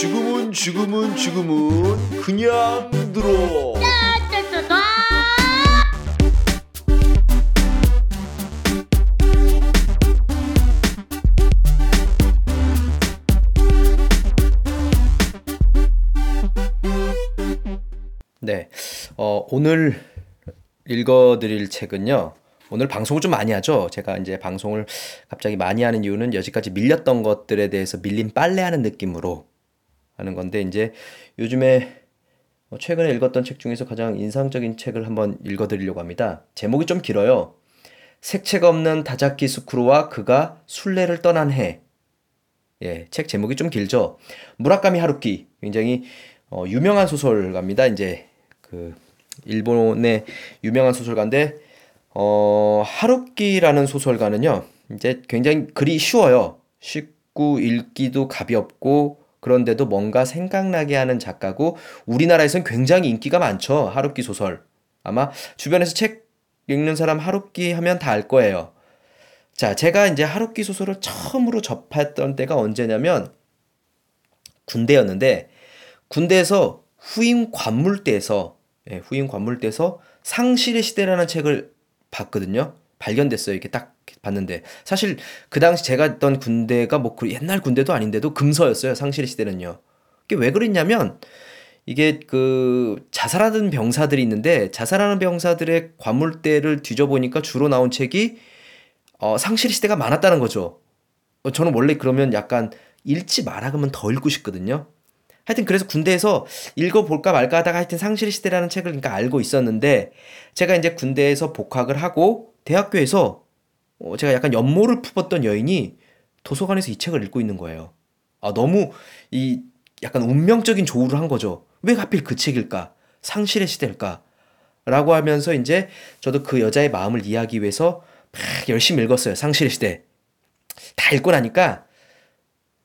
지금은 지금은 지금은 그냥 들어. 네, 어, 오늘 읽어드릴 책은요. 오늘 방송을 좀 많이 하죠. 제가 이제 방송을 갑자기 많이 하는 이유는 여지까지 밀렸던 것들에 대해서 밀린 빨래하는 느낌으로 하는 건데 이제 요즘에 뭐 최근에 읽었던 책 중에서 가장 인상적인 책을 한번 읽어드리려고 합니다. 제목이 좀 길어요. 색채 없는 다자키 스쿠루와 그가 순례를 떠난 해. 예, 책 제목이 좀 길죠. 무라카미 하루키 굉장히 어, 유명한 소설가입니다. 이제 그 일본의 유명한 소설가인데 어, 하루키라는 소설가는요. 이제 굉장히 글이 쉬워요. 쉽고 읽기도 가볍고 그런데도 뭔가 생각나게 하는 작가고 우리나라에선 굉장히 인기가 많죠. 하루키 소설. 아마 주변에서 책 읽는 사람 하루키 하면 다 알 거예요. 자, 제가 이제 하루키 소설을 처음으로 접했던 때가 언제냐면 군대였는데 군대에서 후임 관물대에서 예, 후임 관물대에서 상실의 시대라는 책을 봤거든요. 발견됐어요. 이렇게 딱 봤는데 사실 그 당시 제가 있던 군대가 뭐그 옛날 군대도 아닌데도 금서였어요. 상실의 시대는요. 이게 왜 그랬냐면 이게 그 자살하는 병사들이 있는데 자살하는 병사들의 관물대를 뒤져보니까 주로 나온 책이 어, 상실의 시대가 많았다는 거죠. 어, 저는 원래 그러면 약간 읽지 마라 그러면 더 읽고 싶거든요. 하여튼 그래서 군대에서 읽어볼까 말까 하다가 하여튼 상실 시대라는 책을 그러니까 알고 있었는데 제가 이제 군대에서 복학을 하고 대학교에서 어 제가 약간 연모를 품었던 여인이 도서관에서 이 책을 읽고 있는 거예요. 아 너무 이 약간 운명적인 조우를 한 거죠. 왜 하필 그 책일까? 상실의 시대일까? 라고 하면서 이제 저도 그 여자의 마음을 이해하기 위해서 막 열심히 읽었어요. 상실의 시대. 다 읽고 나니까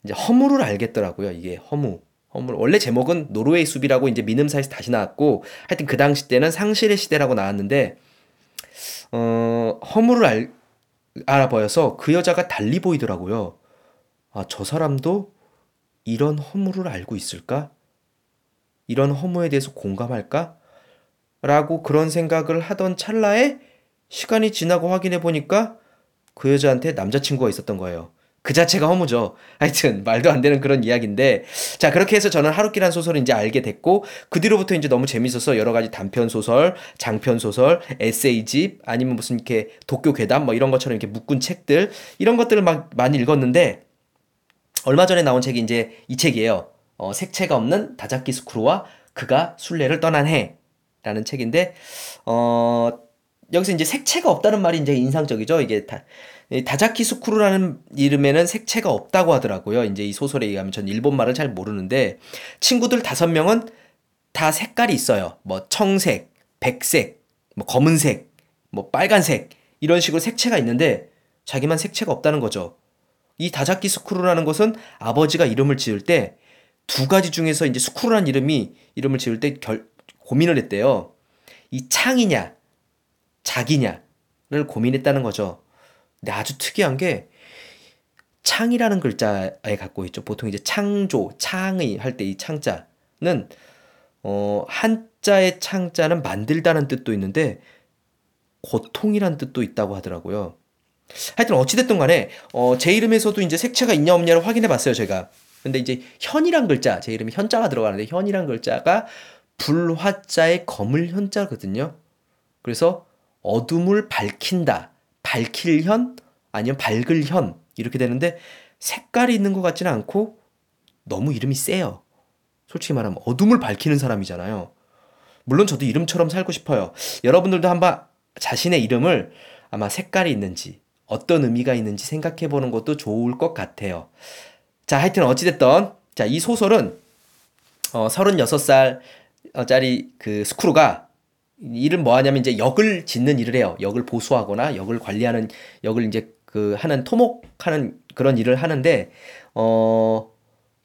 이제 허무를 알겠더라고요. 이게 허무. 허물 원래 제목은 노르웨이 숲이라고 이제 민음사에서 다시 나왔고 하여튼 그 당시 때는 상실의 시대라고 나왔는데 어 허물을 알, 알아보여서 그 여자가 달리 보이더라고요. 아, 저 사람도 이런 허물을 알고 있을까? 이런 허무에 대해서 공감할까? 라고 그런 생각을 하던 찰나에 시간이 지나고 확인해 보니까 그 여자한테 남자친구가 있었던 거예요. 그 자체가 허무죠. 하여튼 말도 안 되는 그런 이야기인데 자 그렇게 해서 저는 하루키란 소설을 이제 알게 됐고 그 뒤로부터 이제 너무 재밌어서 여러 가지 단편 소설, 장편 소설, 에세이집 아니면 무슨 이렇게 도쿄 괴담 뭐 이런 것처럼 이렇게 묶은 책들 이런 것들을 막 많이 읽었는데 얼마 전에 나온 책이 이제 이 책이에요. 어, 색채가 없는 다자키 스쿠루와 그가 순례를 떠난 해라는 책인데 어 여기서 이제 색채가 없다는 말이 이제 인상적이죠. 이게 다 다자키 스쿠루라는 이름에는 색채가 없다고 하더라고요. 이제 이 소설에 의하면 전 일본 말을 잘 모르는데 친구들 다섯 명은 다 색깔이 있어요. 뭐 청색, 백색, 뭐 검은색, 뭐 빨간색 이런 식으로 색채가 있는데 자기만 색채가 없다는 거죠. 이 다자키 스쿠루라는 것은 아버지가 이름을 지을 때 두 가지 중에서 이제 스쿠루라는 이름이 이름을 지을 때 결, 고민을 했대요. 이 창이냐, 자기냐를 고민했다는 거죠. 근데 아주 특이한 게 창이라는 글자에 갖고 있죠. 보통 이제 창조, 창의 할 때 이 창자는 어 한자의 창자는 만들다는 뜻도 있는데 고통이란 뜻도 있다고 하더라고요. 하여튼 어찌됐든 간에 어, 제 이름에서도 이제 색채가 있냐 없냐를 확인해 봤어요, 제가. 근데 이제 현이란 글자, 제 이름에 현자가 들어가는데 현이란 글자가 불화자의 검을 현자거든요. 그래서 어둠을 밝힌다. 밝힐 현 아니면 밝을 현 이렇게 되는데 색깔이 있는 것 같지는 않고 너무 이름이 세요. 솔직히 말하면 어둠을 밝히는 사람이잖아요. 물론 저도 이름처럼 살고 싶어요. 여러분들도 한번 자신의 이름을 아마 색깔이 있는지 어떤 의미가 있는지 생각해 보는 것도 좋을 것 같아요. 자, 하여튼 어찌됐던 자, 이 소설은 어, 36살 짜리 그 스크루가 일은 뭐 하냐면 이제 역을 짓는 일을 해요. 역을 보수하거나 역을 관리하는 역을 이제 그 하는 토목하는 그런 일을 하는데 어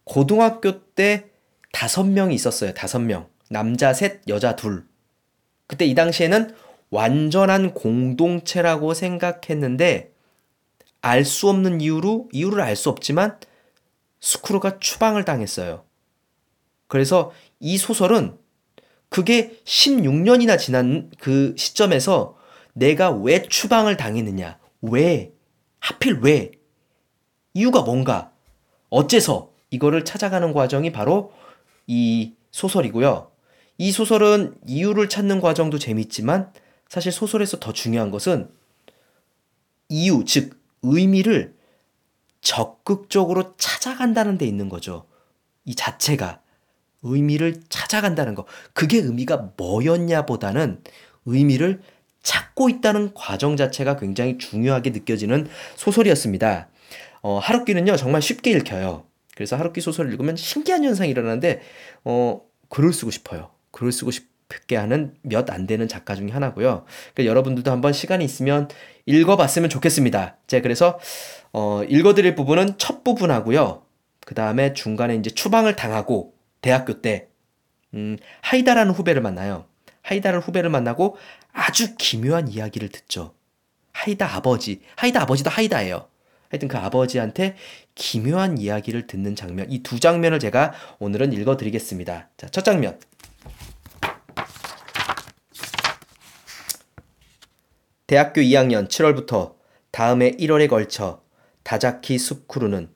고등학교 때 다섯 명이 있었어요. 다섯 명. 남자 셋, 여자 둘. 그때 이 당시에는 완전한 공동체라고 생각했는데 알 수 없는 이유로 이유를 알 수 없지만 스크루가 추방을 당했어요. 그래서 이 소설은 그게 16년이나 지난 그 시점에서 내가 왜 추방을 당했느냐, 왜, 하필 왜, 이유가 뭔가, 어째서 이거를 찾아가는 과정이 바로 이 소설이고요. 이 소설은 이유를 찾는 과정도 재밌지만 사실 소설에서 더 중요한 것은 이유, 즉, 의미를 적극적으로 찾아간다는 데 있는 거죠. 이 자체가 의미를 찾아간다는 거. 그게 의미가 뭐였냐 보다는 의미를 찾고 있다는 과정 자체가 굉장히 중요하게 느껴지는 소설이었습니다. 어, 하루키는요, 정말 쉽게 읽혀요. 그래서 하루키 소설을 읽으면 신기한 현상이 일어나는데, 어, 글을 쓰고 싶어요. 글을 쓰고 싶게 하는 몇 안 되는 작가 중에 하나고요. 그러니까 여러분들도 한번 시간이 있으면 읽어봤으면 좋겠습니다. 제가 그래서 어, 읽어드릴 부분은 첫 부분하고요. 그 다음에 중간에 이제 추방을 당하고 대학교 때 음, 하이다라는 후배를 만나요. 하이다를 후배를 만나고 아주 기묘한 이야기를 듣죠. 하이다 아버지, 하이다 아버지도 하이다예요. 하여튼 그 아버지한테 기묘한 이야기를 듣는 장면, 이 두 장면을 제가 오늘은 읽어드리겠습니다. 자, 첫 장면. 대학교 2학년 7월부터 다음해 1월에 걸쳐 다자키 숲크루는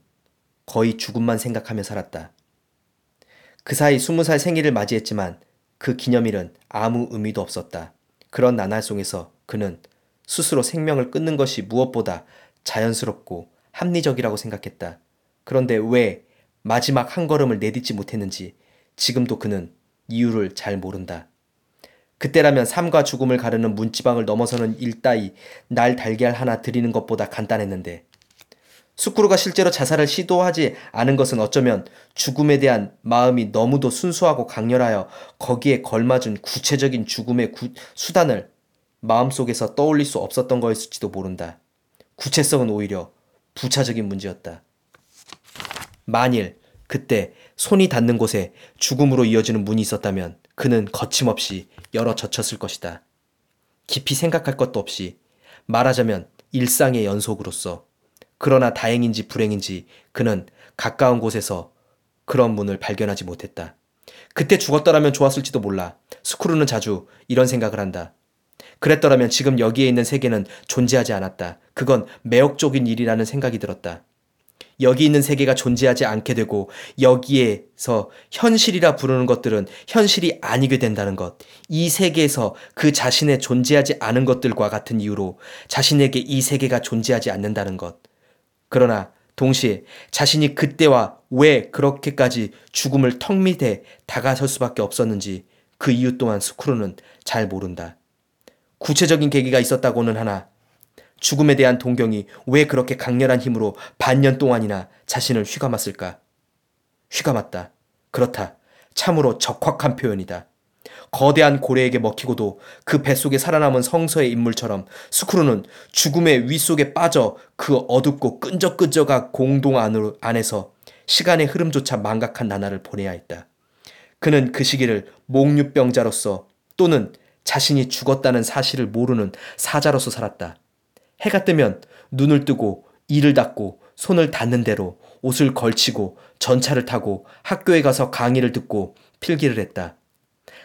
거의 죽음만 생각하며 살았다. 그 사이 20살 생일을 맞이했지만 그 기념일은 아무 의미도 없었다. 그런 나날 속에서 그는 스스로 생명을 끊는 것이 무엇보다 자연스럽고 합리적이라고 생각했다. 그런데 왜 마지막 한 걸음을 내딛지 못했는지 지금도 그는 이유를 잘 모른다. 그때라면 삶과 죽음을 가르는 문지방을 넘어서는 일 따위 날 달걀 하나 드리는 것보다 간단했는데 수쿠루가 실제로 자살을 시도하지 않은 것은 어쩌면 죽음에 대한 마음이 너무도 순수하고 강렬하여 거기에 걸맞은 구체적인 죽음의 구, 수단을 마음속에서 떠올릴 수 없었던 거였을지도 모른다. 구체성은 오히려 부차적인 문제였다. 만일 그때 손이 닿는 곳에 죽음으로 이어지는 문이 있었다면 그는 거침없이 열어 젖혔을 것이다. 깊이 생각할 것도 없이 말하자면 일상의 연속으로서 그러나 다행인지 불행인지 그는 가까운 곳에서 그런 문을 발견하지 못했다. 그때 죽었더라면 좋았을지도 몰라. 스크루는 자주 이런 생각을 한다. 그랬더라면 지금 여기에 있는 세계는 존재하지 않았다. 그건 매혹적인 일이라는 생각이 들었다. 여기 있는 세계가 존재하지 않게 되고 여기에서 현실이라 부르는 것들은 현실이 아니게 된다는 것. 이 세계에서 그 자신의 존재하지 않은 것들과 같은 이유로 자신에게 이 세계가 존재하지 않는다는 것. 그러나 동시에 자신이 그때와 왜 그렇게까지 죽음을 턱 밑에 다가설 수밖에 없었는지 그 이유 또한 스크루는 잘 모른다. 구체적인 계기가 있었다고는 하나 죽음에 대한 동경이 왜 그렇게 강렬한 힘으로 반년 동안이나 자신을 휘감았을까? 휘감았다. 그렇다. 참으로 적확한 표현이다. 거대한 고래에게 먹히고도 그 뱃속에 살아남은 성서의 인물처럼 스크루는 죽음의 위 속에 빠져 그 어둡고 끈적끈적한 공동 안으로, 안에서 시간의 흐름조차 망각한 나날을 보내야 했다. 그는 그 시기를 목류병자로서 또는 자신이 죽었다는 사실을 모르는 사자로서 살았다. 해가 뜨면 눈을 뜨고 이를 닫고 손을 닿는 대로 옷을 걸치고 전차를 타고 학교에 가서 강의를 듣고 필기를 했다.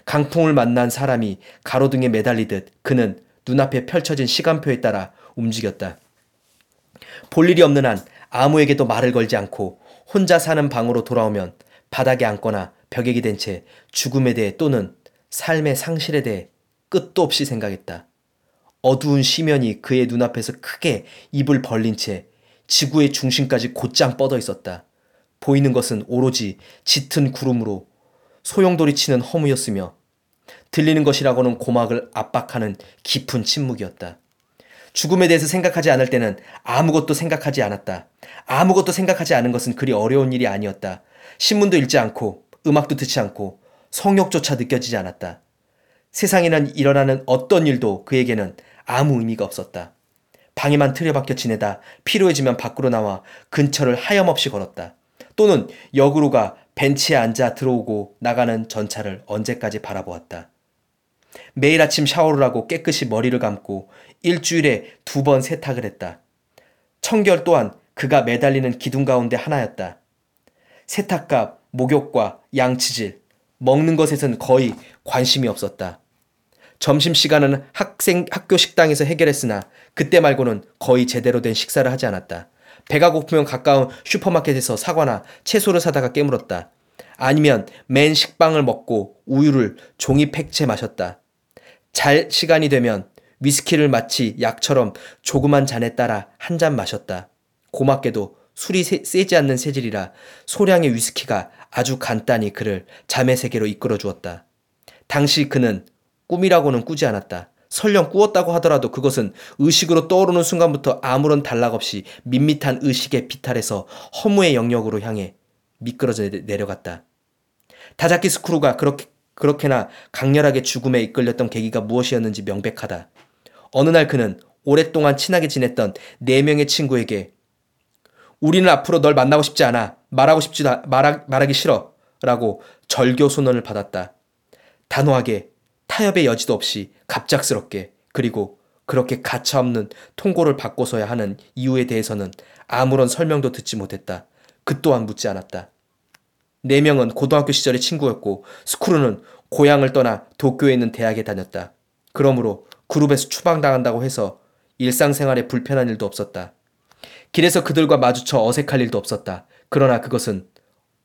강풍을 만난 사람이 가로등에 매달리듯 그는 눈앞에 펼쳐진 시간표에 따라 움직였다. 볼 일이 없는 한 아무에게도 말을 걸지 않고 혼자 사는 방으로 돌아오면 바닥에 앉거나 벽에 기댄 채 죽음에 대해 또는 삶의 상실에 대해 끝도 없이 생각했다. 어두운 시면이 그의 눈앞에서 크게 입을 벌린 채 지구의 중심까지 곧장 뻗어 있었다. 보이는 것은 오로지 짙은 구름으로 소용돌이 치는 허무였으며 들리는 것이라고는 고막을 압박하는 깊은 침묵이었다. 죽음에 대해서 생각하지 않을 때는 아무것도 생각하지 않았다. 아무것도 생각하지 않은 것은 그리 어려운 일이 아니었다. 신문도 읽지 않고 음악도 듣지 않고 성욕조차 느껴지지 않았다. 세상에는 일어나는 어떤 일도 그에게는 아무 의미가 없었다. 방에만 틀에박혀 지내다 피로해지면 밖으로 나와 근처를 하염없이 걸었다. 또는 역으로 가 벤치에 앉아 들어오고 나가는 전차를 언제까지 바라보았다. 매일 아침 샤워를 하고 깨끗이 머리를 감고 일주일에 두 번 세탁을 했다. 청결 또한 그가 매달리는 기둥 가운데 하나였다. 세탁값 목욕과 양치질, 먹는 것에선 거의 관심이 없었다. 점심시간은 학생, 학교 식당에서 해결했으나 그때 말고는 거의 제대로 된 식사를 하지 않았다. 배가 고프면 가까운 슈퍼마켓에서 사과나 채소를 사다가 깨물었다. 아니면 맨 식빵을 먹고 우유를 종이 팩채 마셨다. 잘 시간이 되면 위스키를 마치 약처럼 조그만 잔에 따라 한 잔 마셨다. 고맙게도 술이 세, 세지 않는 세질이라 소량의 위스키가 아주 간단히 그를 잠의 세계로 이끌어 주었다. 당시 그는 꿈이라고는 꾸지 않았다. 설령 꾸었다고 하더라도 그것은 의식으로 떠오르는 순간부터 아무런 단락 없이 밋밋한 의식의 비탈에서 허무의 영역으로 향해 미끄러져 내려갔다. 다자키 스크루가 그렇게, 그렇게나 강렬하게 죽음에 이끌렸던 계기가 무엇이었는지 명백하다. 어느 날 그는 오랫동안 친하게 지냈던 네 명의 친구에게 우리는 앞으로 널 만나고 싶지 않아. 말하고 싶지도 말하, 말하기 싫어. 라고 절교 소원을 받았다. 단호하게 타협의 여지도 없이 갑작스럽게 그리고 그렇게 가차없는 통고를 받고서야 하는 이유에 대해서는 아무런 설명도 듣지 못했다. 그 또한 묻지 않았다. 네 명은 고등학교 시절의 친구였고 스쿠르는 고향을 떠나 도쿄에 있는 대학에 다녔다. 그러므로 그룹에서 추방당한다고 해서 일상생활에 불편한 일도 없었다. 길에서 그들과 마주쳐 어색할 일도 없었다. 그러나 그것은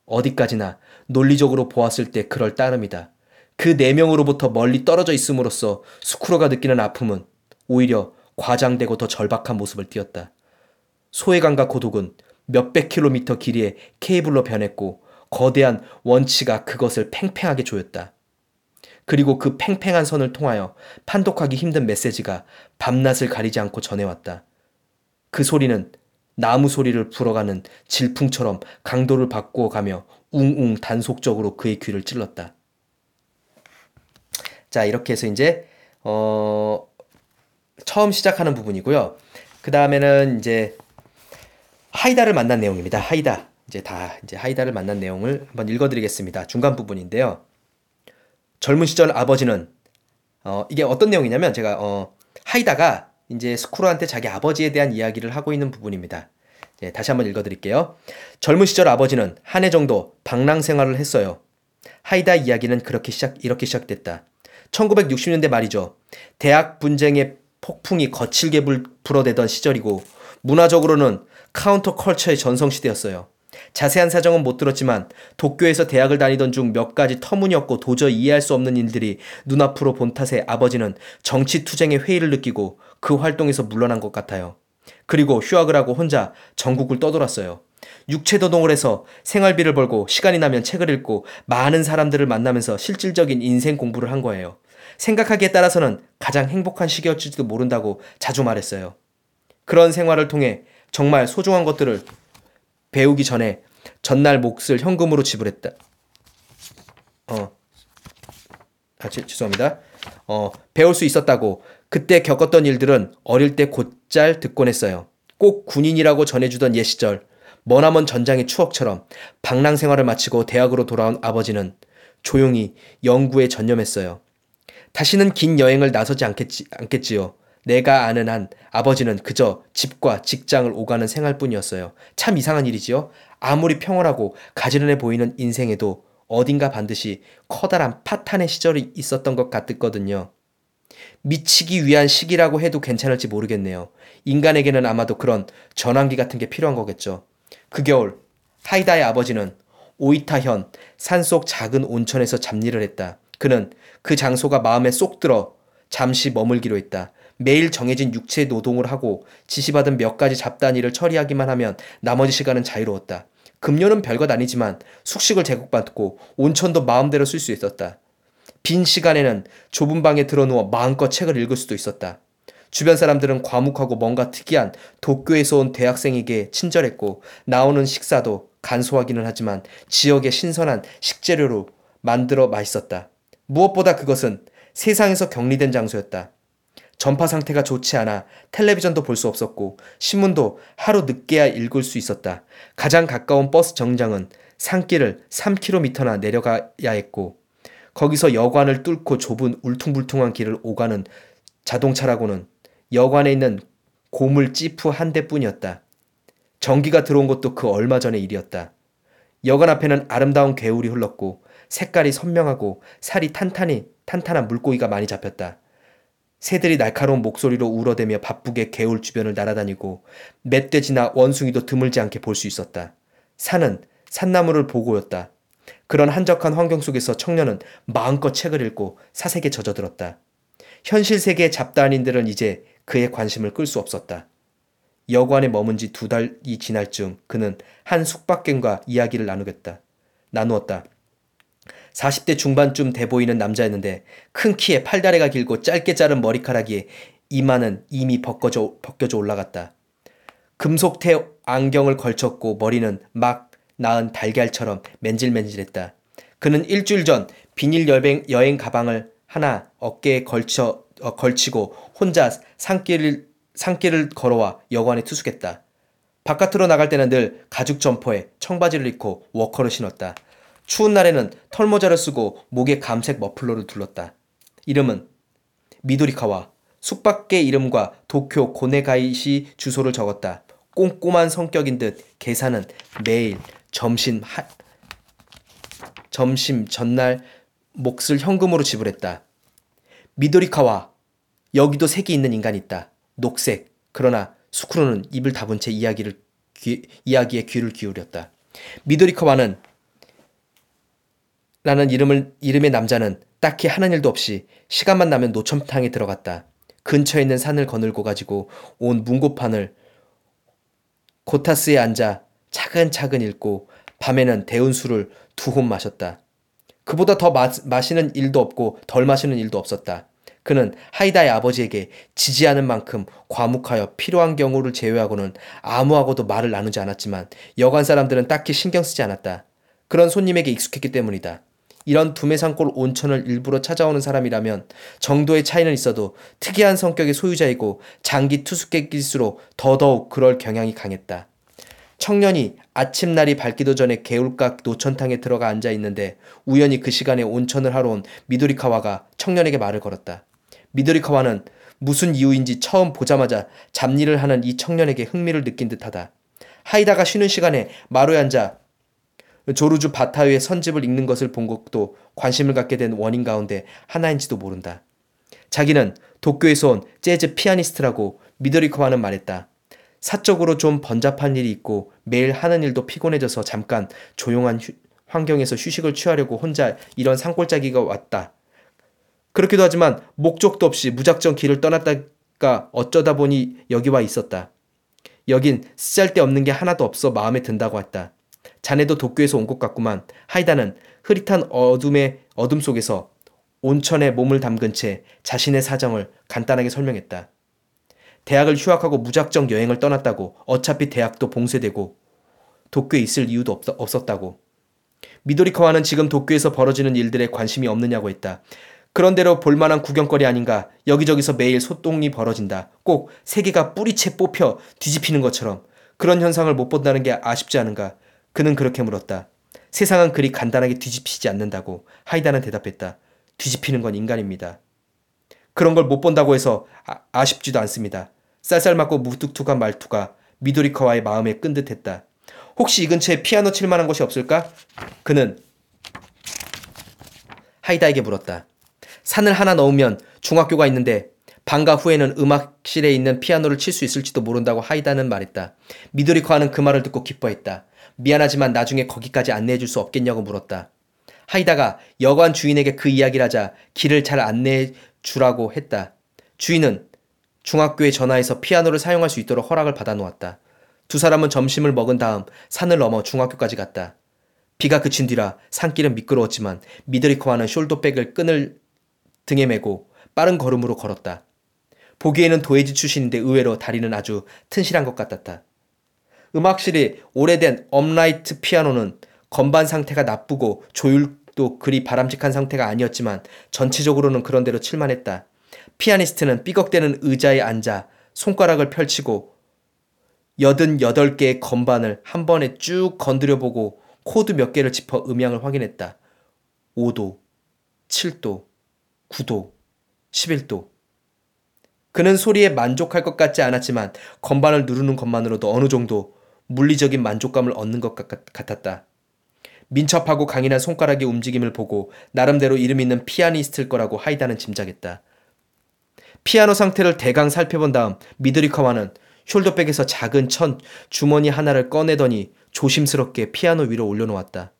어디까지나 논리적으로 보았을 때 그럴 따름이다. 그 네 명으로부터 멀리 떨어져 있음으로써 스쿠로가 느끼는 아픔은 오히려 과장되고 더 절박한 모습을 띄었다. 소외감과 고독은 몇백 킬로미터 길이의 케이블로 변했고 거대한 원치가 그것을 팽팽하게 조였다. 그리고 그 팽팽한 선을 통하여 판독하기 힘든 메시지가 밤낮을 가리지 않고 전해왔다. 그 소리는 나무 소리를 불어가는 질풍처럼 강도를 바꾸어 가며 웅웅 단속적으로 그의 귀를 찔렀다. 자, 이렇게 해서 이제, 어, 처음 시작하는 부분이고요. 그 다음에는 이제 하이다를 만난 내용입니다. 하이다. 이제 다 이제 하이다를 만난 내용을 한번 읽어드리겠습니다. 중간 부분인데요. 젊은 시절 아버지는 어, 이게 어떤 내용이냐면 제가 어, 하이다가 이제 쓰쿠루한테 자기 아버지에 대한 이야기를 하고 있는 부분입니다. 예, 다시 한번 읽어드릴게요. 젊은 시절 아버지는 한 해 정도 방랑 생활을 했어요. 하이다 이야기는 그렇게 시작 이렇게 시작됐다. 1960년대 말이죠. 대학 분쟁의 폭풍이 거칠게 불, 불어대던 시절이고 문화적으로는 counter culture의 전성시대였어요. 자세한 사정은 못 들었지만 도쿄에서 대학을 다니던 중 몇 가지 터무니없고 도저히 이해할 수 없는 일들이 눈앞으로 본 탓에 아버지는 정치 투쟁의 회의를 느끼고 그 활동에서 물러난 것 같아요. 그리고 휴학을 하고 혼자 전국을 떠돌았어요. 육체노동을 해서 생활비를 벌고 시간이 나면 책을 읽고 많은 사람들을 만나면서 실질적인 인생 공부를 한 거예요. 생각하기에 따라서는 가장 행복한 시기였을지도 모른다고 자주 말했어요. 그런 생활을 통해 정말 소중한 것들을 배우기 전에 전날 몫을 현금으로 지불했다. 어. 아, 제, 죄송합니다. 어, 배울 수 있었다고 그때 겪었던 일들은 어릴 때 곧잘 듣곤 했어요. 꼭 군인이라고 전해주던 옛 시절, 머나먼 전장의 추억처럼 방랑 생활을 마치고 대학으로 돌아온 아버지는 조용히 연구에 전념했어요. 다시는 긴 여행을 나서지 않겠지, 않겠지요. 내가 아는 한 아버지는 그저 집과 직장을 오가는 생활뿐이었어요. 참 이상한 일이지요. 아무리 평온하고 가지런해 보이는 인생에도 어딘가 반드시 커다란 파탄의 시절이 있었던 것 같았거든요. 미치기 위한 시기라고 해도 괜찮을지 모르겠네요. 인간에게는 아마도 그런 전환기 같은 게 필요한 거겠죠. 그 겨울 하이다의 아버지는 오이타현 산속 작은 온천에서 잡일을 했다. 그는 그 장소가 마음에 쏙 들어 잠시 머물기로 했다. 매일 정해진 육체 노동을 하고 지시받은 몇 가지 잡다한 일을 처리하기만 하면 나머지 시간은 자유로웠다. 금료는 별것 아니지만 숙식을 제공받고 온천도 마음대로 쓸 수 있었다. 빈 시간에는 좁은 방에 들어누워 마음껏 책을 읽을 수도 있었다. 주변 사람들은 과묵하고 뭔가 특이한 도쿄에서 온 대학생에게 친절했고 나오는 식사도 간소하기는 하지만 지역의 신선한 식재료로 만들어 맛있었다. 무엇보다 그것은 세상에서 격리된 장소였다. 전파 상태가 좋지 않아 텔레비전도 볼 수 없었고 신문도 하루 늦게야 읽을 수 있었다. 가장 가까운 버스 정장은 산길을 3km나 내려가야 했고 거기서 여관을 뚫고 좁은 울퉁불퉁한 길을 오가는 자동차라고는 여관에 있는 고물 지프 한 대뿐이었다. 전기가 들어온 것도 그 얼마 전의 일이었다. 여관 앞에는 아름다운 개울이 흘렀고 색깔이 선명하고 살이 탄탄히 탄탄한 물고기가 많이 잡혔다. 새들이 날카로운 목소리로 울어대며 바쁘게 개울 주변을 날아다니고 멧돼지나 원숭이도 드물지 않게 볼 수 있었다. 산은 산나무를 보고였다. 그런 한적한 환경 속에서 청년은 마음껏 책을 읽고 사색에 젖어들었다. 현실 세계의 잡다한인들은 이제 그의 관심을 끌 수 없었다. 여관에 머문 지 두 달이 지날 즈음 그는 한 숙박갱과 이야기를 나누겠다. 나누었다. 40대 중반쯤 돼 보이는 남자였는데 큰 키에 팔다리가 길고 짧게 자른 머리카락이 이마는 이미 벗겨져, 벗겨져 올라갔다. 금속태 안경을 걸쳤고 머리는 막 낳은 달걀처럼 맨질맨질했다. 그는 일주일 전 비닐 여행, 여행 가방을 하나 어깨에 걸쳐, 어, 걸치고 혼자 산길을, 산길을 걸어와 여관에 투숙했다. 바깥으로 나갈 때는 늘 가죽 점퍼에 청바지를 입고 워커를 신었다. 추운 날에는 털모자를 쓰고 목에 감색 머플러를 둘렀다. 이름은 미도리카와 숙박계 이름과 도쿄 고네가이시 주소를 적었다. 꼼꼼한 성격인 듯 계산은 매일 점심 하, 점심 전날 몫을 현금으로 지불했다. 미도리카와 여기도 색이 있는 인간이 있다. 녹색. 그러나 수쿠루는 입을 다문 채 이야기를 귀, 이야기에 귀를 기울였다. 미도리카와는 라는 이름을 이름의 남자는 딱히 하는 일도 없이 시간만 나면 노천탕에 들어갔다. 근처에 있는 산을 거늘고 가지고 온 문고판을 고타스에 앉아 차근차근 읽고 밤에는 술을 두혼 마셨다. 그보다 더 마, 마시는 일도 없고 덜 마시는 일도 없었다. 그는 하이다의 아버지에게 지지하는 만큼 과묵하여 필요한 경우를 제외하고는 아무하고도 말을 나누지 않았지만 여관 사람들은 딱히 신경 쓰지 않았다. 그런 손님에게 익숙했기 때문이다. 이런 두메산골 온천을 일부러 찾아오는 사람이라면 정도의 차이는 있어도 특이한 성격의 소유자이고 장기 투숙객일수록 더더욱 그럴 경향이 강했다. 청년이 아침날이 밝기도 전에 개울가 노천탕에 들어가 앉아 있는데 우연히 그 시간에 온천을 하러 온 미도리카와가 청년에게 말을 걸었다. 미도리카와는 무슨 이유인지 처음 보자마자 잡일을 하는 이 청년에게 흥미를 느낀 듯하다. 하이다가 쉬는 시간에 마루에 앉아 조르주 바타의 선집을 읽는 것을 본 것도 관심을 갖게 된 원인 가운데 하나인지도 모른다. 자기는 도쿄에서 온 재즈 피아니스트라고 미도리코와는 말했다. 사적으로 좀 번잡한 일이 있고 매일 하는 일도 피곤해져서 잠깐 조용한 휴, 환경에서 휴식을 취하려고 혼자 이런 산골짜기가 왔다. 그렇기도 하지만 목적도 없이 무작정 길을 떠났다가 어쩌다 보니 여기 와 있었다. 여긴 쓰잘데없는 게 하나도 없어 마음에 든다고 했다. 자네도 도쿄에서 온 것 같구만. 하이다는 흐릿한 어둠의 어둠 속에서 온천에 몸을 담근 채 자신의 사정을 간단하게 설명했다. 대학을 휴학하고 무작정 여행을 떠났다고 어차피 대학도 봉쇄되고 도쿄에 있을 이유도 없, 없었다고. 미도리카와는 지금 도쿄에서 벌어지는 일들에 관심이 없느냐고 했다. 그런대로 볼만한 구경거리 아닌가 여기저기서 매일 소똥이 벌어진다. 꼭 세계가 뿌리채 뽑혀 뒤집히는 것처럼 그런 현상을 못 본다는 게 아쉽지 않은가. 그는 그렇게 물었다. 세상은 그리 간단하게 뒤집히지 않는다고 하이다는 대답했다. 뒤집히는 건 인간입니다. 그런 걸 못 본다고 해서 아, 쉽지도 않습니다. 쌀쌀맞고 무뚝뚝한 말투가 미도리카와의 마음에 끈 듯했다. 혹시 이 근처에 피아노 칠 만한 곳이 없을까? 그는 하이다에게 물었다. 산을 하나 넣으면 중학교가 있는데 방과 후에는 음악실에 있는 피아노를 칠 수 있을지도 모른다고 하이다는 말했다. 미도리카와는 그 말을 듣고 기뻐했다. 미안하지만 나중에 거기까지 안내해 줄 수 없겠냐고 물었다. 하이다가 여관 주인에게 그 이야기를 하자 길을 잘 안내해 주라고 했다. 주인은 중학교에 전화해서 피아노를 사용할 수 있도록 허락을 받아 놓았다. 두 사람은 점심을 먹은 다음 산을 넘어 중학교까지 갔다. 비가 그친 뒤라 산길은 미끄러웠지만 미드리코와는 숄더백을 끈을 등에 메고 빠른 걸음으로 걸었다. 보기에는 도회지 출신인데 의외로 다리는 아주 튼실한 것 같았다. 음악실의 오래된 업라이트 피아노는 건반 상태가 나쁘고 조율도 그리 바람직한 상태가 아니었지만 전체적으로는 그런대로 칠만했다. 피아니스트는 삐걱대는 의자에 앉아 손가락을 펼치고 여든 여덟 개의 건반을 한 번에 쭉 건드려보고 코드 몇 개를 짚어 음향을 확인했다. 5도, 7도, 9도, 11도. 그는 소리에 만족할 것 같지 않았지만 건반을 누르는 것만으로도 어느 정도 물리적인 만족감을 얻는 것 같았다. 민첩하고 강인한 손가락의 움직임을 보고 나름대로 이름 있는 피아니스트일 거라고 하이다는 짐작했다. 피아노 상태를 대강 살펴본 다음 미드리카와는 숄더백에서 작은 천 주머니 하나를 꺼내더니 조심스럽게 피아노 위로 올려놓았다.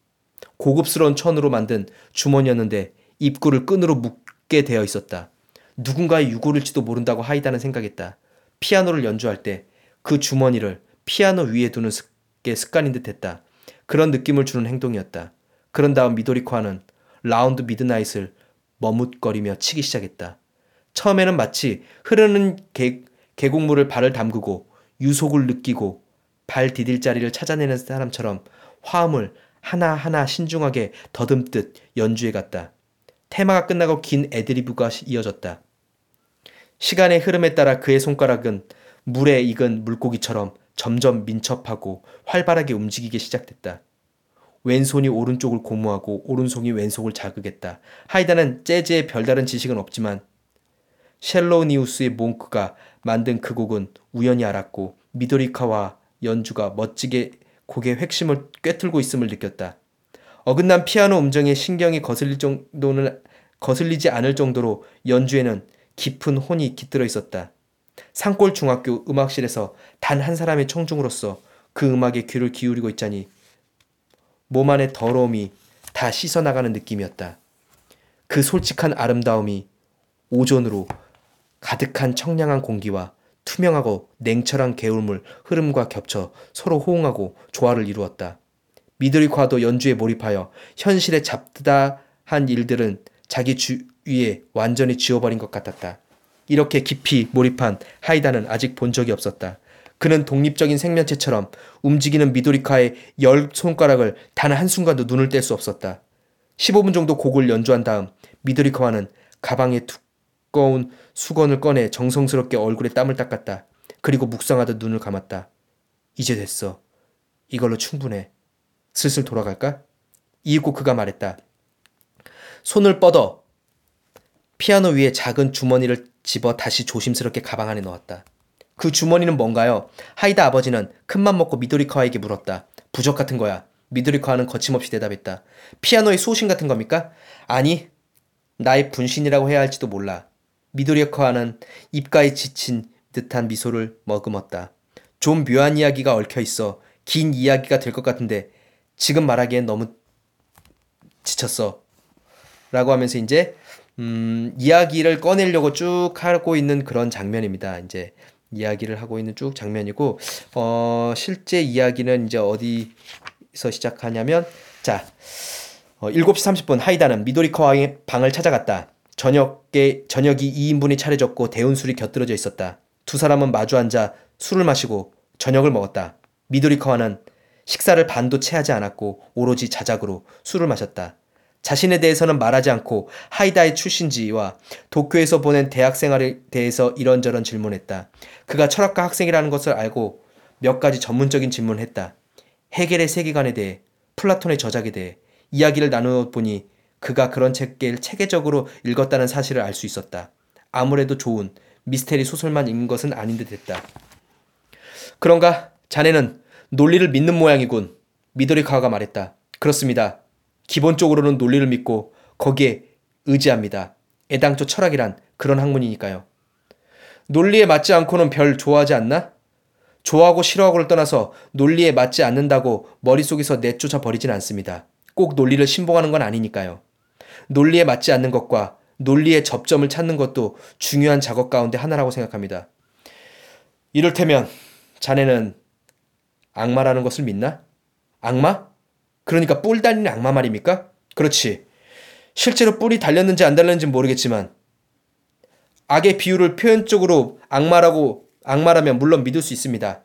고급스러운 천으로 만든 주머니였는데 입구를 끈으로 묶게 되어 있었다. 누군가의 유골일지도 모른다고 하이다는 생각했다. 피아노를 연주할 때 그 주머니를 피아노 위에 두는 게 습관인 듯 했다. 그런 느낌을 주는 행동이었다. 그런 다음 미도리카와는 Round Midnight을 머뭇거리며 치기 시작했다. 처음에는 마치 흐르는 계, 계곡물에 발을 담그고 유속을 느끼고 발 디딜 자리를 찾아내는 사람처럼 화음을 하나하나 신중하게 더듬듯 연주해 갔다. 테마가 끝나고 긴 애드리브가 이어졌다. 시간의 흐름에 따라 그의 손가락은 물에 익은 물고기처럼 점점 민첩하고 활발하게 움직이기 시작됐다. 왼손이 오른쪽을 고무하고 오른손이 왼손을 자극했다. 하이다는 재즈에 별다른 지식은 없지만 셸로니우스의 몽크가 만든 그 곡은 우연히 알았고 미도리카와 연주가 멋지게 곡의 핵심을 꿰뚫고 있음을 느꼈다. 어긋난 피아노 음정에 신경이 거슬릴 정도는 거슬리지 않을 정도로 연주에는 깊은 혼이 깃들어 있었다. 산골 중학교 음악실에서 단 한 사람의 청중으로서 그 음악에 귀를 기울이고 있자니 몸 안의 더러움이 다 씻어나가는 느낌이었다. 그 솔직한 아름다움이 오존으로 가득한 청량한 공기와 투명하고 냉철한 개울물 흐름과 겹쳐 서로 호응하고 조화를 이루었다. 미드리과도 연주에 몰입하여 현실에 잡다한 일들은 자기 주위에 완전히 지워버린 것 같았다. 이렇게 깊이 몰입한 하이다는 아직 본 적이 없었다. 그는 독립적인 생명체처럼 움직이는 미도리카의 열 손가락을 단 한순간도 눈을 뗄 수 없었다. 15분 정도 곡을 연주한 다음 미도리카와는 가방에 두꺼운 수건을 꺼내 정성스럽게 얼굴에 땀을 닦았다. 그리고 묵상하듯 눈을 감았다. 이제 됐어. 이걸로 충분해. 슬슬 돌아갈까? 이윽고 그가 말했다. 손을 뻗어 피아노 위에 작은 주머니를 집어 다시 조심스럽게 가방 안에 넣었다. 그 주머니는 뭔가요? 하이다 아버지는 큰맘 먹고 미도리카와에게 물었다. 부적 같은 거야. 미도리카와는 거침없이 대답했다. 피아노의 수호신 같은 겁니까? 아니, 나의 분신이라고 해야 할지도 몰라. 미도리카와는 입가에 지친 듯한 미소를 머금었다. 좀 묘한 이야기가 얽혀 있어 긴 이야기가 될 것 같은데 지금 말하기엔 너무 지쳤어. 라고 하면서 이제 음, 이야기를 꺼내려고 쭉 하고 있는 그런 장면입니다. 이제 이야기를 하고 있는 쭉 장면이고 어, 실제 이야기는 이제 어디서 시작하냐면 자 어, 7시 30분 하이다는 미도리카와의 방을 찾아갔다. 저녁에 저녁이 2인분이 차려졌고 대운술이 곁들여져 있었다. 두 사람은 마주 앉아 술을 마시고 저녁을 먹었다. 미도리카와는 식사를 반도 채 하지 않았고 오로지 자작으로 술을 마셨다. 자신에 대해서는 말하지 않고 하이다의 출신지와 도쿄에서 보낸 대학 생활에 대해서 이런저런 질문했다. 그가 철학과 학생이라는 것을 알고 몇 가지 전문적인 질문을 했다. 해겔의 세계관에 대해, 플라톤의 저작에 대해 이야기를 나누어 보니 그가 그런 책을 체계적으로 읽었다는 사실을 알 수 있었다. 아무래도 좋은 미스테리 소설만 읽은 것은 아닌 듯 했다. 그런가? 자네는 논리를 믿는 모양이군. 미도리 카와가 말했다. 그렇습니다. 기본적으로는 논리를 믿고 거기에 의지합니다. 애당초 철학이란 그런 학문이니까요. 논리에 맞지 않고는 별 좋아하지 않나? 좋아하고 싫어하고를 떠나서 논리에 맞지 않는다고 머릿속에서 내쫓아 버리진 않습니다. 꼭 논리를 신봉하는 건 아니니까요. 논리에 맞지 않는 것과 논리의 접점을 찾는 것도 중요한 작업 가운데 하나라고 생각합니다. 이를테면 자네는 악마라는 것을 믿나? 악마? 그러니까 뿔 달리는 악마 말입니까? 그렇지. 실제로 뿔이 달렸는지 안 달렸는지 모르겠지만 악의 비유를 표현적으로 악마라고 악마라면 물론 믿을 수 있습니다.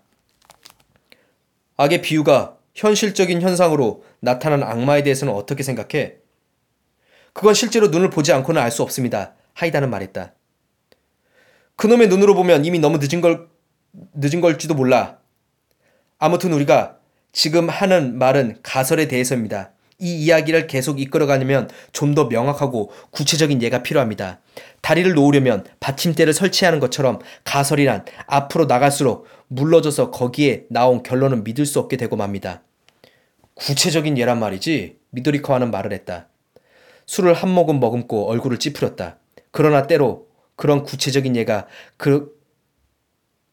악의 비유가 현실적인 현상으로 나타난 악마에 대해서는 어떻게 생각해? 그건 실제로 눈을 보지 않고는 알 수 없습니다. 하이다는 말했다. 그놈의 눈으로 보면 이미 너무 늦은 걸 늦은 걸지도 몰라. 아무튼 우리가 지금 하는 말은 가설에 대해서입니다. 이 이야기를 계속 이끌어가려면 좀 더 명확하고 구체적인 예가 필요합니다. 다리를 놓으려면 받침대를 설치하는 것처럼 가설이란 앞으로 나갈수록 물러져서 거기에 나온 결론은 믿을 수 없게 되고 맙니다. 구체적인 예란 말이지. 미도리카와는 말을 했다. 술을 한 모금 머금고 얼굴을 찌푸렸다. 그러나 때로 그런 구체적인 예가 그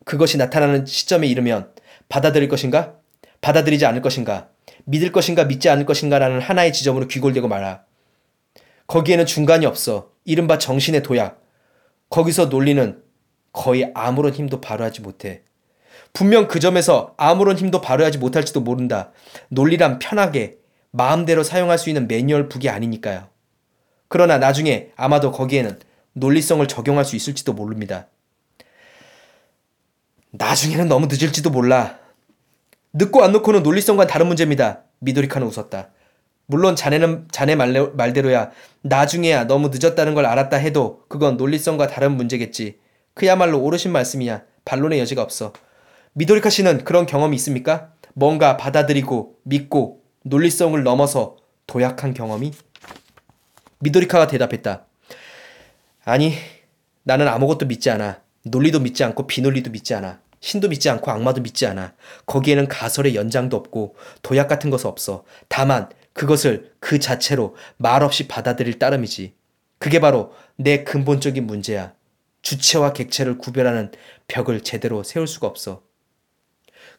그것이 나타나는 시점에 이르면 받아들일 것인가? 받아들이지 않을 것인가? 믿을 것인가 믿지 않을 것인가라는 하나의 지점으로 귀골되고 말아. 거기에는 중간이 없어. 이른바 정신의 도약. 거기서 논리는 거의 아무런 힘도 발휘하지 못해. 분명 그 점에서 아무런 힘도 발휘하지 못할지도 모른다. 논리란 편하게 마음대로 사용할 수 있는 매뉴얼 북이 아니니까요. 그러나 나중에 아마도 거기에는 논리성을 적용할 수 있을지도 모릅니다. 나중에는 너무 늦을지도 몰라. 늦고 안 놓고는 논리성과 다른 문제입니다. 미도리카는 웃었다. 물론 자네는 자네 말래, 말대로야 나중에야 너무 늦었다는 걸 알았다 해도 그건 논리성과 다른 문제겠지. 그야말로 오르신 말씀이야. 반론의 여지가 없어. 미도리카 씨는 그런 경험이 있습니까? 뭔가 받아들이고 믿고 논리성을 넘어서 도약한 경험이? 미도리카가 대답했다. 아니, 나는 아무것도 믿지 않아. 논리도 믿지 않고 비논리도 믿지 않아. 신도 믿지 않고 악마도 믿지 않아. 거기에는 가설의 연장도 없고 도약 같은 것은 없어. 다만 그것을 그 자체로 말없이 받아들일 따름이지. 그게 바로 내 근본적인 문제야. 주체와 객체를 구별하는 벽을 제대로 세울 수가 없어.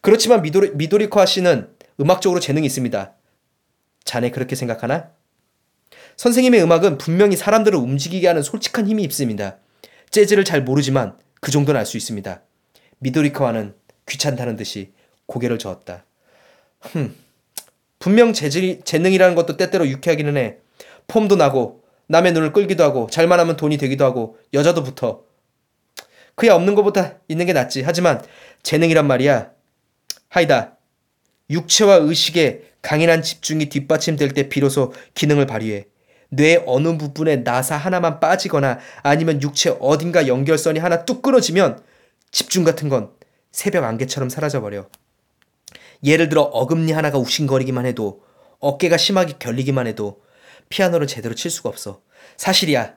그렇지만 미도리, 미도리코아 씨는 음악적으로 재능이 있습니다. 자네 그렇게 생각하나? 선생님의 음악은 분명히 사람들을 움직이게 하는 솔직한 힘이 있습니다. 재즈를 잘 모르지만 그 정도는 알 수 있습니다. 미도리카와는 귀찮다는 듯이 고개를 저었다. 흠, 분명 재질, 재능이라는 것도 때때로 유쾌하기는 해. 폼도 나고 남의 눈을 끌기도 하고 잘만 하면 돈이 되기도 하고 여자도 붙어. 그야 없는 것보다 있는 게 낫지. 하지만 재능이란 말이야. 하이다. 육체와 의식에 강인한 집중이 뒷받침될 때 비로소 기능을 발휘해. 뇌 어느 부분에 나사 하나만 빠지거나 아니면 육체 어딘가 연결선이 하나 뚝 끊어지면 집중 같은 건 새벽 안개처럼 사라져버려. 예를 들어 어금니 하나가 욱신거리기만 해도 어깨가 심하게 결리기만 해도 피아노를 제대로 칠 수가 없어. 사실이야.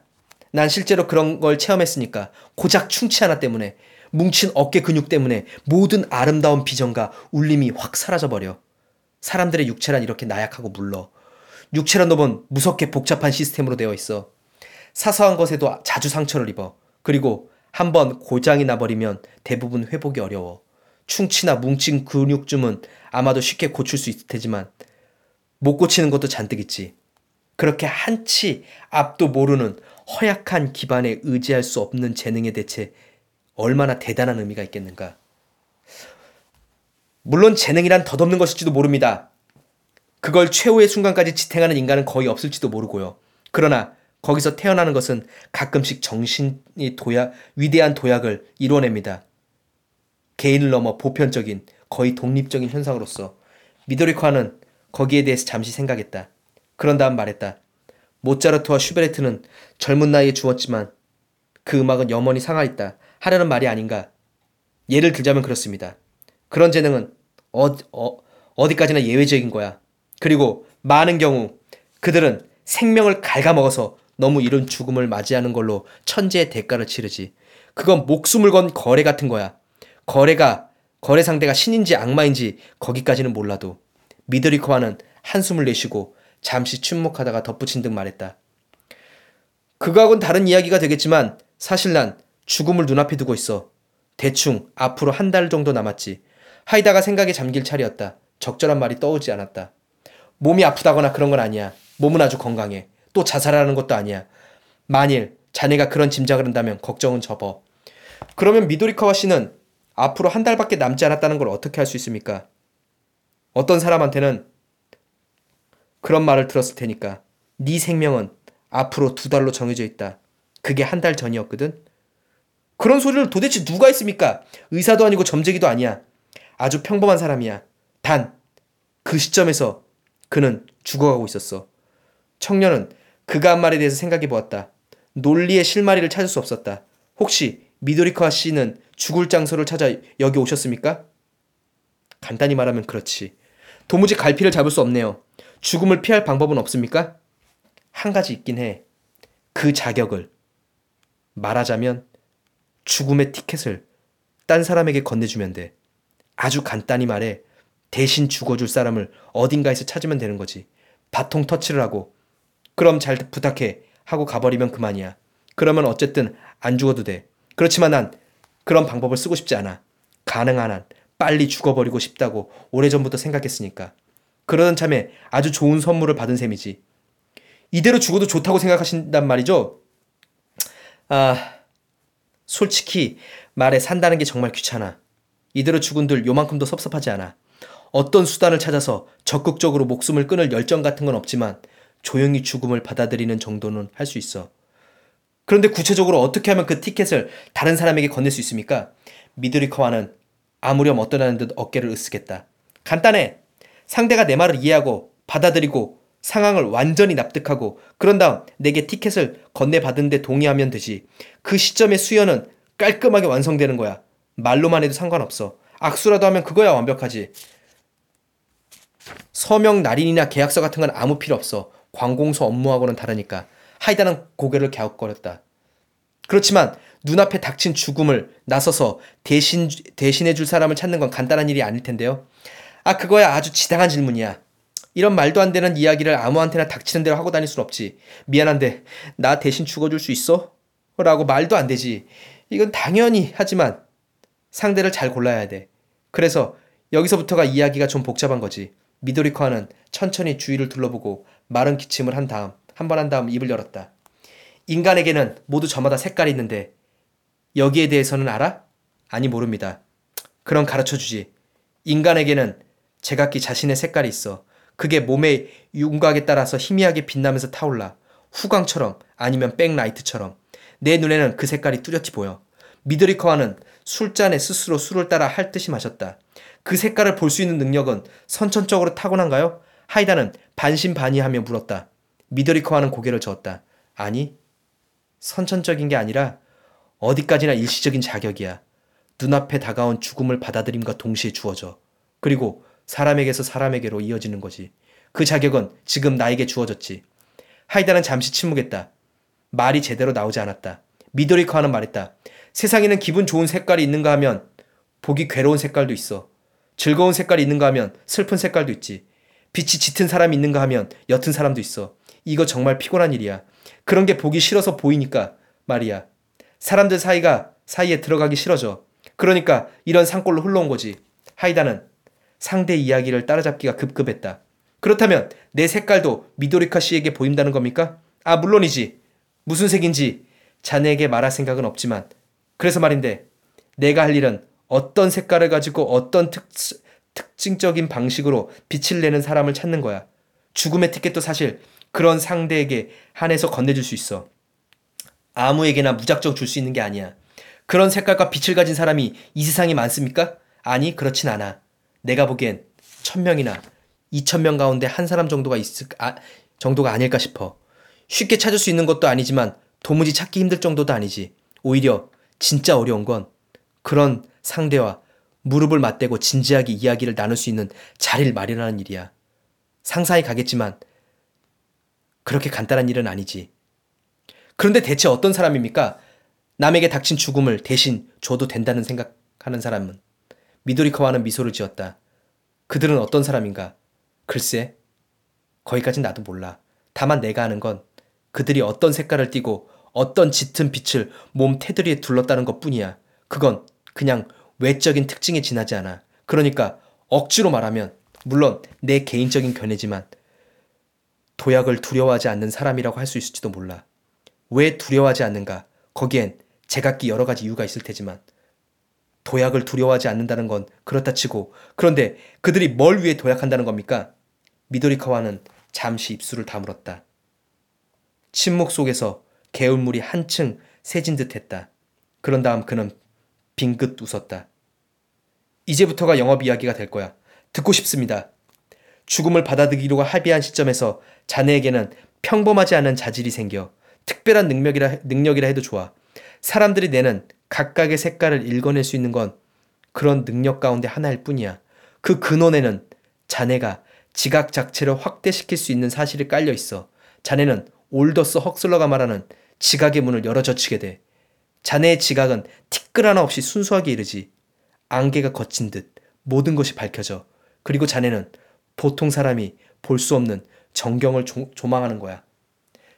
난 실제로 그런 걸 체험했으니까 고작 충치 하나 때문에 뭉친 어깨 근육 때문에 모든 아름다운 비전과 울림이 확 사라져버려. 사람들의 육체란 이렇게 나약하고 물러. 육체란 놈은 무섭게 복잡한 시스템으로 되어 있어. 사소한 것에도 자주 상처를 입어. 그리고 한번 고장이 나버리면 대부분 회복이 어려워. 충치나 뭉친 근육쯤은 아마도 쉽게 고칠 수 있을 테지만 못 고치는 것도 잔뜩 있지. 그렇게 한치 앞도 모르는 허약한 기반에 의지할 수 없는 재능에 대체 얼마나 대단한 의미가 있겠는가. 물론 재능이란 덧없는 것일지도 모릅니다. 그걸 최후의 순간까지 지탱하는 인간은 거의 없을지도 모르고요. 그러나 거기서 태어나는 것은 가끔씩 정신이 도약, 위대한 도약을 이뤄냅니다. 개인을 넘어 보편적인, 거의 독립적인 현상으로서 미도리코아는 거기에 대해서 잠시 생각했다. 그런 다음 말했다. 모차르트와 슈베르트는 젊은 나이에 주었지만 그 음악은 영원히 상하있다. 하려는 말이 아닌가. 예를 들자면 그렇습니다. 그런 재능은 어, 어, 어디까지나 예외적인 거야. 그리고 많은 경우 그들은 생명을 갉아먹어서 너무 이른 죽음을 맞이하는 걸로 천재의 대가를 치르지. 그건 목숨을 건 거래 같은 거야. 거래가 거래 상대가 신인지 악마인지 거기까지는 몰라도 미드리코와는 한숨을 내쉬고 잠시 침묵하다가 덧붙인 듯 말했다. 그거하고는 다른 이야기가 되겠지만 사실 난 죽음을 눈앞에 두고 있어. 대충 앞으로 한 달 정도 남았지. 하이다가 생각에 잠길 차례였다. 적절한 말이 떠오르지 않았다. 몸이 아프다거나 그런 건 아니야. 몸은 아주 건강해. 또 자살하는 것도 아니야. 만일 자네가 그런 짐작을 한다면 걱정은 접어. 그러면 미도리카와 씨는 앞으로 한 달밖에 남지 않았다는 걸 어떻게 할 수 있습니까? 어떤 사람한테는 그런 말을 들었을 테니까 네 생명은 앞으로 두 달로 정해져 있다. 그게 한 달 전이었거든. 그런 소리를 도대체 누가 했습니까? 의사도 아니고 점쟁이도 아니야. 아주 평범한 사람이야. 단 그 시점에서 그는 죽어가고 있었어. 청년은 그가 한 말에 대해서 생각해 보았다. 논리의 실마리를 찾을 수 없었다. 혹시 미도리카 씨는 죽을 장소를 찾아 여기 오셨습니까? 간단히 말하면 그렇지. 도무지 갈피를 잡을 수 없네요. 죽음을 피할 방법은 없습니까? 한 가지 있긴 해. 그 자격을 말하자면 죽음의 티켓을 딴 사람에게 건네주면 돼. 아주 간단히 말해 대신 죽어줄 사람을 어딘가에서 찾으면 되는 거지. 바통 터치를 하고 그럼 잘 부탁해 하고 가버리면 그만이야. 그러면 어쨌든 안 죽어도 돼. 그렇지만 난 그런 방법을 쓰고 싶지 않아. 가능한 한 빨리 죽어버리고 싶다고 오래전부터 생각했으니까. 그러던 참에 아주 좋은 선물을 받은 셈이지. 이대로 죽어도 좋다고 생각하신단 말이죠? 아, 솔직히 말해 산다는 게 정말 귀찮아. 이대로 죽은들 요만큼도 섭섭하지 않아. 어떤 수단을 찾아서 적극적으로 목숨을 끊을 열정 같은 건 없지만 조용히 죽음을 받아들이는 정도는 할 수 있어. 그런데 구체적으로 어떻게 하면 그 티켓을 다른 사람에게 건넬 수 있습니까? 미드리커와는 아무렴 어떠냐는 듯 어깨를 으쓱했다. 간단해. 상대가 내 말을 이해하고 받아들이고 상황을 완전히 납득하고 그런 다음 내게 티켓을 건네받은 데 동의하면 되지. 그 시점의 수연은 깔끔하게 완성되는 거야. 말로만 해도 상관없어. 악수라도 하면 그거야 완벽하지. 서명 날인이나 계약서 같은 건 아무 필요 없어. 관공서 업무하고는 다르니까. 하이다는 고개를 갸웃거렸다. 그렇지만 눈앞에 닥친 죽음을 나서서 대신 대신해 줄 사람을 찾는 건 간단한 일이 아닐 텐데요. 아 그거야 아주 지당한 질문이야. 이런 말도 안 되는 이야기를 아무한테나 닥치는 대로 하고 다닐 순 없지. 미안한데 나 대신 죽어줄 수 있어? 라고 말도 안 되지. 이건 당연히 하지만 상대를 잘 골라야 돼. 그래서 여기서부터가 이야기가 좀 복잡한 거지. 미도리코아는 천천히 주위를 둘러보고 마른 기침을 한 다음 한 번 한 다음 입을 열었다. 인간에게는 모두 저마다 색깔이 있는데 여기에 대해서는 알아? 아니 모릅니다. 그럼 가르쳐 주지. 인간에게는 제각기 자신의 색깔이 있어. 그게 몸의 윤곽에 따라서 희미하게 빛나면서 타올라. 후광처럼 아니면 백라이트처럼. 내 눈에는 그 색깔이 뚜렷이 보여. 미드리커와는 술잔에 스스로 술을 따라 할 듯이 마셨다. 그 색깔을 볼 수 있는 능력은 선천적으로 타고난가요? 하이다는 반신반의하며 물었다. 미드리커와는 고개를 저었다. 아니, 선천적인 게 아니라 어디까지나 일시적인 자격이야. 눈앞에 다가온 죽음을 받아들임과 동시에 주어져. 그리고 사람에게서 사람에게로 이어지는 거지. 그 자격은 지금 나에게 주어졌지. 하이다는 잠시 침묵했다. 말이 제대로 나오지 않았다. 미도리커하는 말했다. 세상에는 기분 좋은 색깔이 있는가 하면 보기 괴로운 색깔도 있어. 즐거운 색깔이 있는가 하면 슬픈 색깔도 있지. 빛이 짙은 사람이 있는가 하면 옅은 사람도 있어. 이거 정말 피곤한 일이야. 그런 게 보기 싫어서 보이니까 말이야. 사람들 사이가 사이에 들어가기 싫어져. 그러니까 이런 산골로 흘러온 거지. 하이다는 상대 이야기를 따라잡기가 급급했다. 그렇다면 내 색깔도 미도리카 씨에게 보인다는 겁니까? 아, 물론이지. 무슨 색인지 자네에게 말할 생각은 없지만. 그래서 말인데, 내가 할 일은 어떤 색깔을 가지고 어떤 특, 특징적인 방식으로 빛을 내는 사람을 찾는 거야. 죽음의 티켓도 사실 그런 상대에게 한해서 건네줄 수 있어. 아무에게나 무작정 줄 수 있는 게 아니야. 그런 색깔과 빛을 가진 사람이 이 세상에 많습니까? 아니, 그렇진 않아. 내가 보기엔 천 명이나 이천 명 가운데 한 사람 정도가 있을 아, 정도가 아닐까 싶어. 쉽게 찾을 수 있는 것도 아니지만 도무지 찾기 힘들 정도도 아니지. 오히려 진짜 어려운 건 그런 상대와 무릎을 맞대고 진지하게 이야기를 나눌 수 있는 자리를 마련하는 일이야. 상상이 가겠지만 그렇게 간단한 일은 아니지. 그런데 대체 어떤 사람입니까? 남에게 닥친 죽음을 대신 줘도 된다는 생각하는 사람은 미도리커와는 미소를 지었다. 그들은 어떤 사람인가? 글쎄, 거기까진 나도 몰라. 다만 내가 아는 건 그들이 어떤 색깔을 띠고 어떤 짙은 빛을 몸 테두리에 둘렀다는 것 뿐이야. 그건 그냥 외적인 특징에 지나지 않아. 그러니까 억지로 말하면, 물론 내 개인적인 견해지만, 도약을 두려워하지 않는 사람이라고 할 수 있을지도 몰라. 왜 두려워하지 않는가? 거기엔 제각기 여러 가지 이유가 있을 테지만, 도약을 두려워하지 않는다는 건 그렇다 치고 그런데 그들이 뭘 위해 도약한다는 겁니까? 미도리카와는 잠시 입술을 다물었다. 침묵 속에서 개울물이 한층 새진 듯 했다. 그런 다음 그는 빙긋 웃었다. 이제부터가 영업 이야기가 될 거야. 듣고 싶습니다. 죽음을 받아들이려고 합의한 시점에서 자네에게는 평범하지 않은 자질이 생겨 특별한 능력이라, 능력이라 해도 좋아. 사람들이 내는 각각의 색깔을 읽어낼 수 있는 건 그런 능력 가운데 하나일 뿐이야. 그 근원에는 자네가 지각 자체를 확대시킬 수 있는 사실이 깔려 있어. 자네는 올더스 헉슬러가 말하는 지각의 문을 열어젖히게 돼. 자네의 지각은 티끌 하나 없이 순수하게 이르지. 안개가 거친 듯 모든 것이 밝혀져. 그리고 자네는 보통 사람이 볼 수 없는 정경을 조, 조망하는 거야.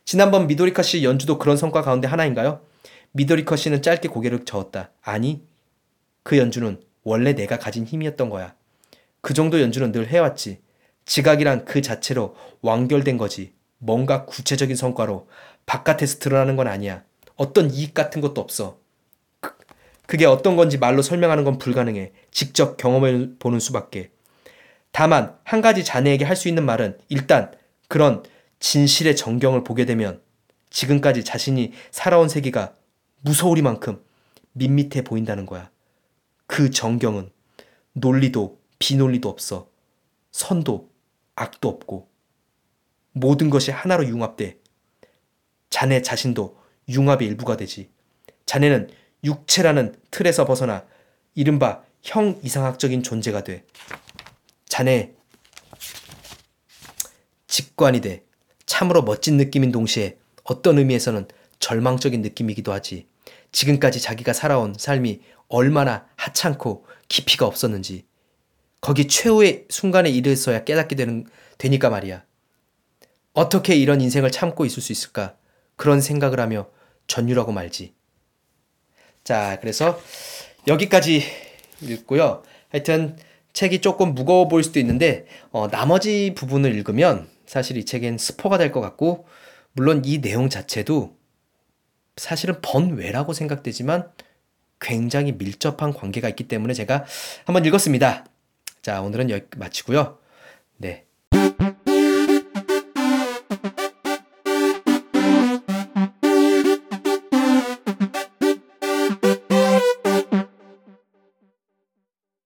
지난번 미도리카 씨 연주도 그런 성과 가운데 하나인가요? 미도리카 씨는 짧게 고개를 저었다. 아니, 그 연주는 원래 내가 가진 힘이었던 거야. 그 정도 연주는 늘 해왔지. 지각이란 그 자체로 완결된 거지. 뭔가 구체적인 성과로 바깥에서 드러나는 건 아니야. 어떤 이익 같은 것도 없어. 그, 그게 어떤 건지 말로 설명하는 건 불가능해. 직접 경험해 보는 수밖에. 다만 한 가지 자네에게 할 수 있는 말은 일단 그런 진실의 정경을 보게 되면 지금까지 자신이 살아온 세계가 무서우리만큼 밋밋해 보인다는 거야. 그 정경은 논리도 비논리도 없어. 선도 악도 없고 모든 것이 하나로 융합돼. 자네 자신도 융합의 일부가 되지. 자네는 육체라는 틀에서 벗어나 이른바 형 이상학적인 존재가 돼. 자네 직관이 돼. 참으로 멋진 느낌인 동시에 어떤 의미에서는 절망적인 느낌이기도 하지. 지금까지 자기가 살아온 삶이 얼마나 하찮고 깊이가 없었는지 거기 최후의 순간에 이르서야 깨닫게 되는 되니까 말이야. 어떻게 이런 인생을 참고 있을 수 있을까? 그런 생각을 하며 전율하고 말지. 자, 그래서 여기까지 읽고요. 하여튼 책이 조금 무거워 보일 수도 있는데 어, 나머지 부분을 읽으면 사실 이 책엔 스포가 될 것 같고 물론 이 내용 자체도 사실은 번외라고 생각되지만 굉장히 밀접한 관계가 있기 때문에 제가 한번 읽었습니다. 자, 오늘은 여기 마치고요. 네.